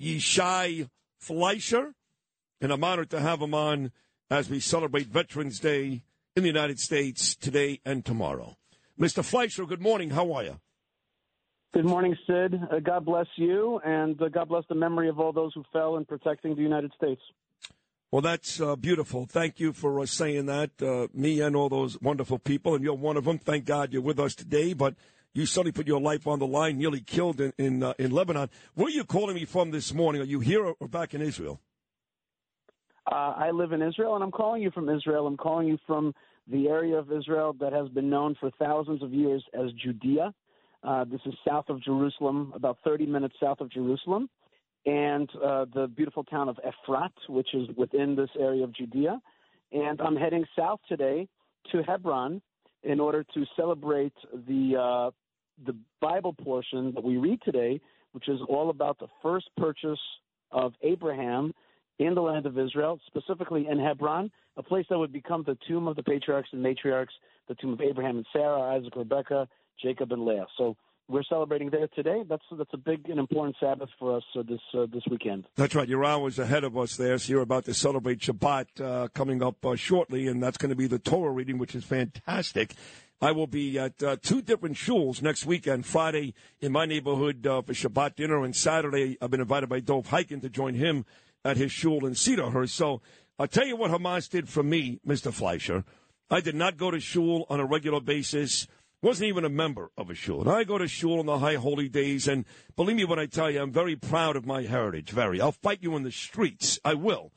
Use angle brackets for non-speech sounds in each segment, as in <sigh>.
Yishai Fleisher, and I'm honored to have him on as we celebrate Veterans Day in the United States today and tomorrow. Mr. Fleisher, good morning. How are you? Good morning, Sid. Uh, God bless you, and uh, God bless the memory of all those who fell in protecting the United States. Well, that's uh, beautiful. Thank you for uh, saying that. Uh, me and all those wonderful people, and you're one of them. Thank God you're with us today. But you suddenly put your life on the line, nearly killed in in, uh, in Lebanon. Where are you calling me from this morning? Are you here or back in Israel? Uh, I live in Israel, and I'm calling you from Israel. I'm calling you from the area of Israel that has been known for thousands of years as Judea. Uh, this is south of Jerusalem, about 30 minutes south of Jerusalem, and uh, the beautiful town of Efrat, which is within this area of Judea. And I'm heading south today to Hebron in order to celebrate the uh, the Bible portion that we read today, which is all about the first purchase of Abraham in the land of Israel, specifically in Hebron, a place that would become the tomb of the patriarchs and matriarchs, the tomb of Abraham and Sarah, Isaac, Rebekah, Jacob, and Leah. So we're celebrating there today. That's that's a big and important Sabbath for us uh, this uh, this weekend. That's right. You're hours ahead of us there, so you're about to celebrate Shabbat uh, coming up uh, shortly, and that's going to be the Torah reading, which is fantastic. I will be at uh, two different shuls next weekend. Friday in my neighborhood uh, for Shabbat dinner, and Saturday I've been invited by Dov Hikind to join him at his shul in Cedarhurst. So I'll tell you what Hamas did for me, Mr. Fleisher. I did not go to shul on a regular basis. Wasn't even a member of a shul. And I go to shul on the high holy days, and believe me when I tell you, I'm very proud of my heritage. Very. I'll fight you in the streets. I will.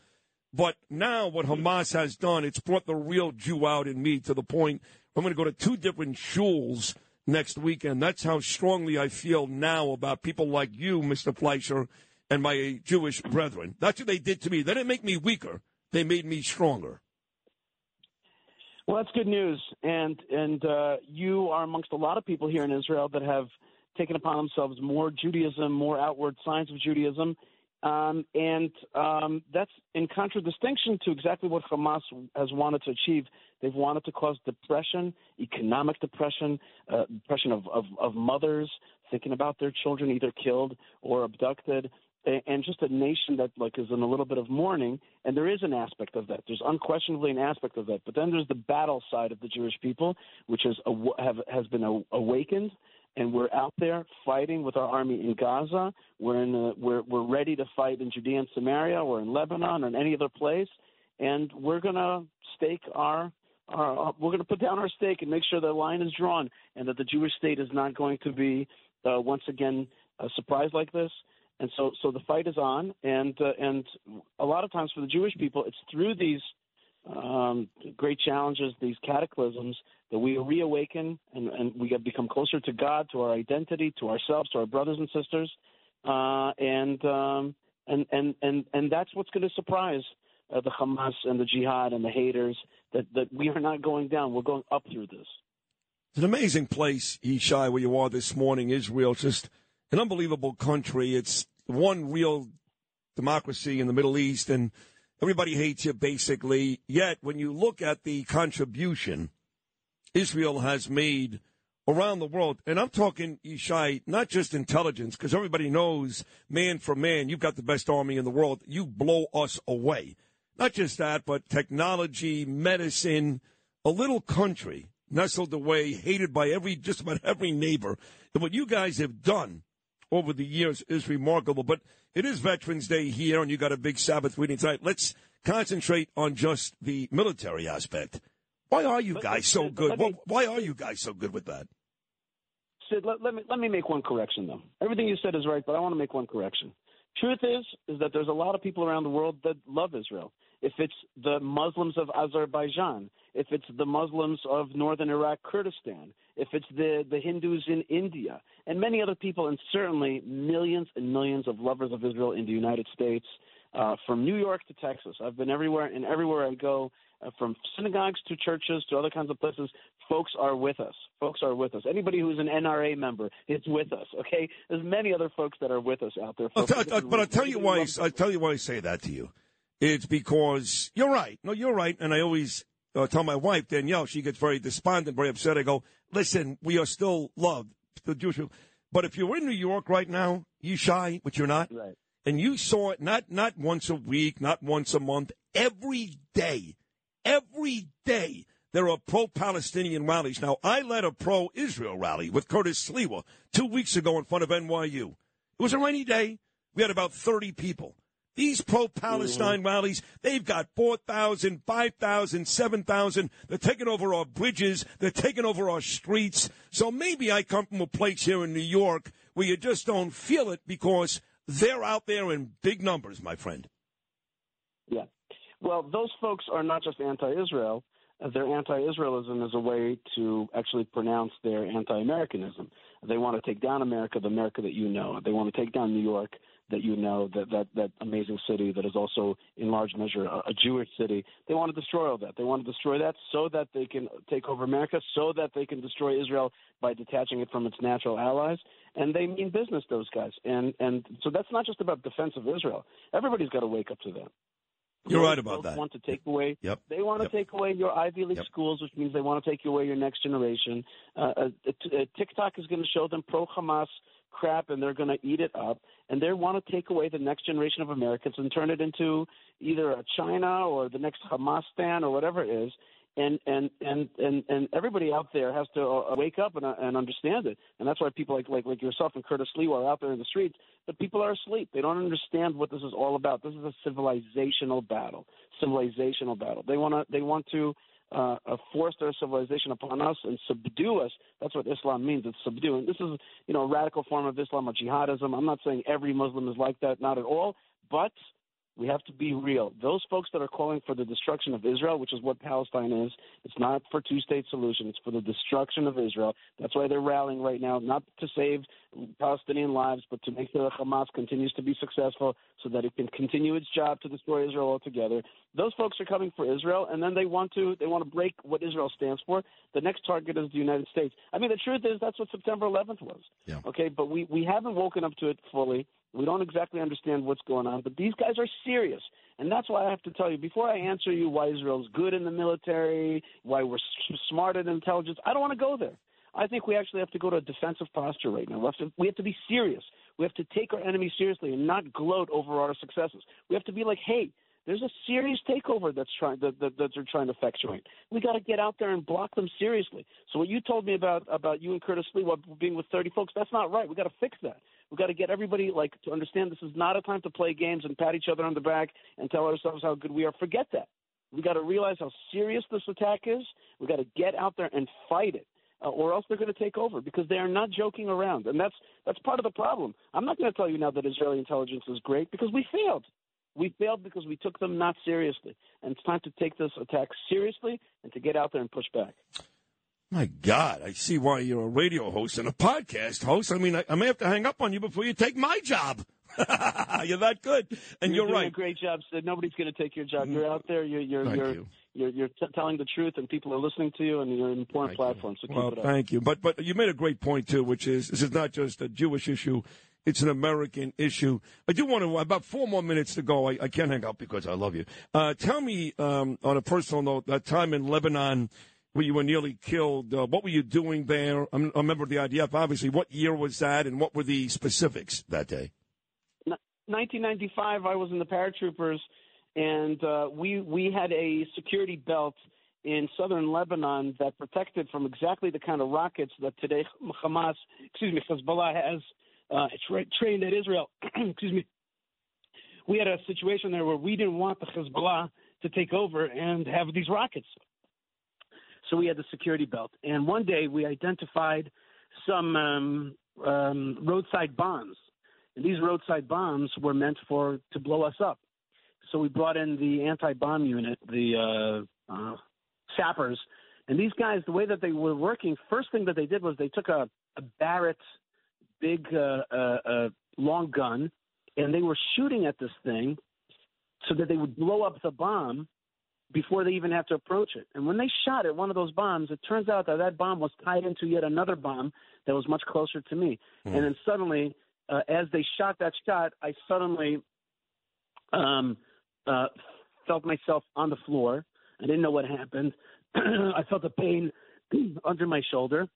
But now what Hamas has done, it's brought the real Jew out in me to the point I'm going to go to two different shuls next weekend. That's how strongly I feel now about people like you, Mr. Fleisher, and my Jewish brethren. That's what they did to me. They didn't make me weaker. They made me stronger. Well, that's good news, and and uh, you are amongst a lot of people here in Israel that have taken upon themselves more Judaism, more outward signs of Judaism, um, and um, that's in contradistinction to exactly what Hamas has wanted to achieve. They've wanted to cause depression, economic depression, uh, depression of, of, of mothers thinking about their children either killed or abducted, and just a nation that like is in a little bit of mourning and there is an aspect of that. There's unquestionably an aspect of that but then there's the battle side of the jewish people which is have has been awakened and we're out there fighting with our army in gaza. We're in a, we're we're ready to fight in judea and samaria. Or in lebanon or any other place and we're going to stake our our, we're going to put down our stake and make sure the line is drawn and that the Jewish state is not going to be uh, once again a surprise like this and so so the fight is on, and uh, and a lot of times for the Jewish people, it's through these um, great challenges, these cataclysms, that we reawaken and, and we get become closer to God, to our identity, to ourselves, to our brothers and sisters, uh, and um, and and and and that's what's going to surprise uh, the Hamas and the Jihad and the haters that that we are not going down. We're going up through this. It's an amazing place, Yishai, where you are this morning. Israel, just an unbelievable country. It's one real democracy in the Middle East, and everybody hates you basically. Yet, when you look at the contribution Israel has made around the world, and I'm talking, Yishai, not just intelligence, because everybody knows man for man, you've got the best army in the world. You blow us away. Not just that, but technology, medicine, a little country nestled away, hated by every just about every neighbor. And what you guys have done over the years is remarkable. But it is Veterans Day here, and you got a big Sabbath reading tonight. Let's concentrate on just the military aspect. Why are you guys so good? Me, why are you guys so good with that? Sid, let, let, me let me make one correction though. Everything you said is right, but I want to make one correction. Truth is is that there's a lot of people around the world that love Israel if it's the Muslims of Azerbaijan, if it's the Muslims of northern Iraq, Kurdistan, if it's the, the Hindus in India, and many other people, and certainly millions and millions of lovers of Israel in the United States, uh, from New York to Texas. I've been everywhere, and everywhere I go, uh, from synagogues to churches to other kinds of places, folks are with us. Folks are with us. Anybody who's an NRA member is with us. Okay, there's many other folks that are with us out there. I'll t- but I'll tell you why. I tell you why I say that to you. It's because you're right. No, you're right, and I always uh, tell my wife Danielle. She gets very despondent, very upset. I go, listen, we are still loved, the Jewish people. But if you're in New York right now, Yishai, but you're not. Right and you saw it not not once a week, not once a month, every day, every day there are pro-Palestinian rallies. Now, I led a pro-Israel rally with Curtis Sliwa two weeks ago in front of NYU. It was a rainy day. We had about 30 people. These pro-Palestine mm-hmm. rallies, they've got 4,000, 5,000, 7,000. They're taking over our bridges. They're taking over our streets. So maybe I come from a place here in New York where you just don't feel it because – they're out there in big numbers, my friend. Yeah. Well, those folks are not just anti Israel. Their anti Israelism is a way to actually pronounce their anti Americanism. They want to take down America, the America that you know. They want to take down New York, that you know, that, that, that amazing city that is also, in large measure, a, a Jewish city. They want to destroy all that. They want to destroy that so that they can take over America, so that they can destroy Israel by detaching it from its natural allies. And they mean business, those guys. And, and so that's not just about defense of Israel. Everybody's got to wake up to that. You're right about that. Want to take away? Yep. They want to yep. take away your Ivy League yep. schools, which means they want to take away your next generation. Uh, uh, uh, TikTok is going to show them pro Hamas crap and they're going to eat it up and they want to take away the next generation of Americans and turn it into either a China or the next Hamas stand or whatever it is. And and and and and everybody out there has to uh, wake up and, uh, and understand it. And that's why people like like like yourself and Curtis Sliwa are out there in the streets but people are asleep. They don't understand what this is all about. This is a civilizational battle civilizational battle. They want to they want to uh, uh, force their civilization upon us and subdue us. That's what Islam means. It's subdue. And this is, you know, a radical form of Islam or jihadism. I'm not saying every Muslim is like that, not at all. But we have to be real. Those folks that are calling for the destruction of Israel, which is what Palestine is, it's not for two-state solution. It's for the destruction of Israel. That's why they're rallying right now, not to save Palestinian lives, but to make sure that Hamas continues to be successful, so that it can continue its job to destroy Israel altogether. Those folks are coming for Israel, and then they want to they want to break what Israel stands for. The next target is the United States. I mean, the truth is that's what September 11th was. Yeah. Okay, but we we haven't woken up to it fully. We don't exactly understand what's going on, but these guys are serious. And that's why I have to tell you before I answer you why Israel's good in the military, why we're smart in intelligence, I don't want to go there. I think we actually have to go to a defensive posture right now. We have, to, we have to be serious. We have to take our enemies seriously and not gloat over our successes. We have to be like, hey, there's a serious takeover that's trying that, that, that they're trying to effectuate. We got to get out there and block them seriously. So what you told me about about you and Curtis Sliwa being with 30 folks, that's not right. We got to fix that. We got to get everybody like to understand this is not a time to play games and pat each other on the back and tell ourselves how good we are. Forget that. We got to realize how serious this attack is. We got to get out there and fight it. Uh, or else they're going to take over because they are not joking around, and that's that's part of the problem. I'm not going to tell you now that Israeli intelligence is great because we failed. We failed because we took them not seriously. And it's time to take this attack seriously and to get out there and push back. My God, I see why you're a radio host and a podcast host. I mean, I, I may have to hang up on you before you take my job. <laughs> you're that good, and you're, you're right. A great job. Sid. Nobody's going to take your job. You're out there. You're you're thank you're you. you're, you're t- telling the truth, and people are listening to you, and you're an important thank platform. You. So well, keep it up. thank you. But but you made a great point too, which is this is not just a Jewish issue. It's an American issue. I do want to, about four more minutes to go. I, I can't hang up because I love you. Uh, tell me, um, on a personal note, that time in Lebanon where you were nearly killed, uh, what were you doing there? I'm a member of the IDF, obviously. What year was that, and what were the specifics that day? 1995, I was in the paratroopers, and uh, we we had a security belt in southern Lebanon that protected from exactly the kind of rockets that today <laughs> Hamas, excuse me, Hezbollah has uh, tra- trained at Israel. <clears throat> excuse me. We had a situation there where we didn't want the Hezbollah to take over and have these rockets. So we had the security belt. And one day we identified some um, um, roadside bombs. And these roadside bombs were meant for to blow us up. so we brought in the anti-bomb unit, the uh, uh, sappers, and these guys, the way that they were working, first thing that they did was they took a, a Barrett big uh, uh, uh, long gun, and they were shooting at this thing so that they would blow up the bomb before they even had to approach it. And when they shot at one of those bombs, it turns out that that bomb was tied into yet another bomb that was much closer to me. Mm. And then suddenly, uh, as they shot that shot, I suddenly um, uh, felt myself on the floor. I didn't know what happened. <clears throat> I felt a pain <clears throat> under my shoulder,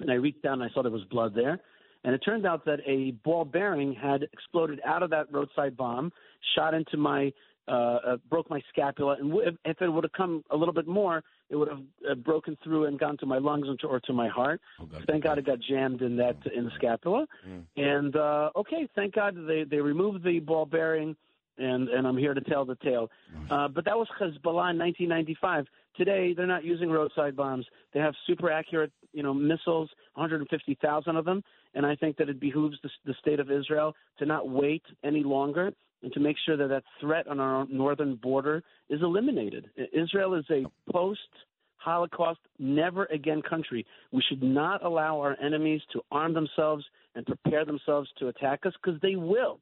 and I reached down and I saw there was blood there. And it turned out that a ball bearing had exploded out of that roadside bomb, shot into my, uh, uh, broke my scapula, and w- if it would have come a little bit more, it would have uh, broken through and gone to my lungs or to, or to my heart. Oh, thank God it got jammed in that in the scapula. Mm. And uh, okay, thank God they they removed the ball bearing and and I'm here to tell the tale. Uh, but that was Hezbollah in 1995. Today, they're not using roadside bombs. They have super accurate, you know, missiles, 150,000 of them. And I think that it behooves the, the state of Israel to not wait any longer and to make sure that that threat on our northern border is eliminated. Israel is a post Holocaust, never again country. We should not allow our enemies to arm themselves and prepare themselves to attack us because they will.